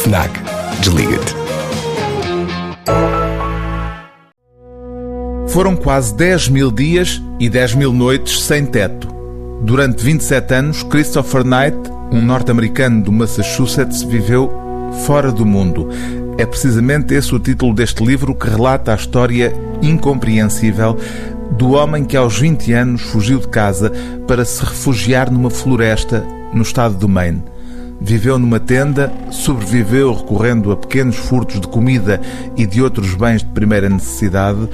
FNAC. Desliga-te. Foram quase 10 mil dias e 10 mil noites sem teto. Durante 27 anos, Christopher Knight, um norte-americano do Massachusetts, viveu fora do mundo. É precisamente esse o título deste livro que relata a história incompreensível do homem que aos 20 anos fugiu de casa para se refugiar numa floresta no estado do Maine. Viveu numa tenda, sobreviveu recorrendo a pequenos furtos de comida e de outros bens de primeira necessidade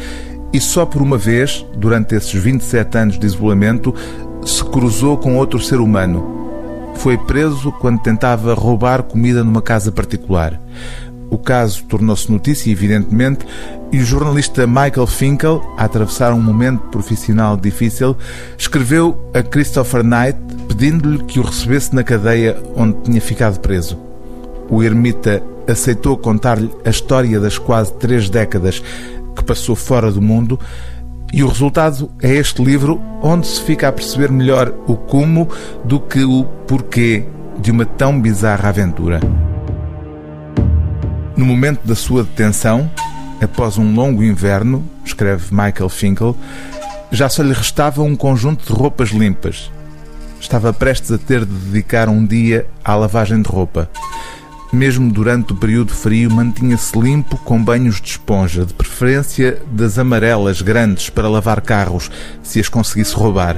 e só por uma vez, durante esses 27 anos de isolamento, se cruzou com outro ser humano. Foi preso quando tentava roubar comida numa casa particular. O caso tornou-se notícia, evidentemente, e o jornalista Michael Finkel, a atravessar um momento profissional difícil, escreveu a Christopher Knight pedindo-lhe que o recebesse na cadeia onde tinha ficado preso. O ermita aceitou contar-lhe a história das quase três décadas que passou fora do mundo e o resultado é este livro onde se fica a perceber melhor o como do que o porquê de uma tão bizarra aventura. No momento da sua detenção, após um longo inverno, escreve Michael Finkel, já só lhe restava um conjunto de roupas limpas. Estava prestes a ter de dedicar um dia à lavagem de roupa. Mesmo durante o período frio, mantinha-se limpo com banhos de esponja, de preferência das amarelas grandes para lavar carros, se as conseguisse roubar.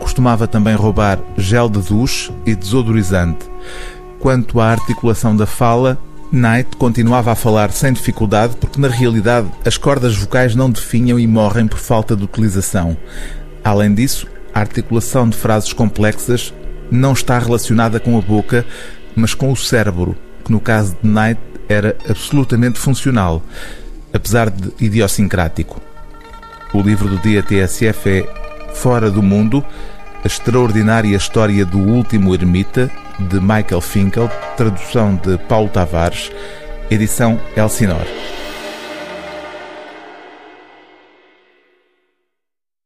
Costumava também roubar gel de duche e desodorizante. Quanto à articulação da fala, Knight continuava a falar sem dificuldade porque, na realidade, as cordas vocais não definham e morrem por falta de utilização. Além disso, a articulação de frases complexas não está relacionada com a boca, mas com o cérebro, que no caso de Knight era absolutamente funcional, apesar de idiosincrático. O livro do dia TSF é Fora do Mundo, a extraordinária história do último ermita, de Michael Finkel, tradução de Paulo Tavares, edição Elsinor.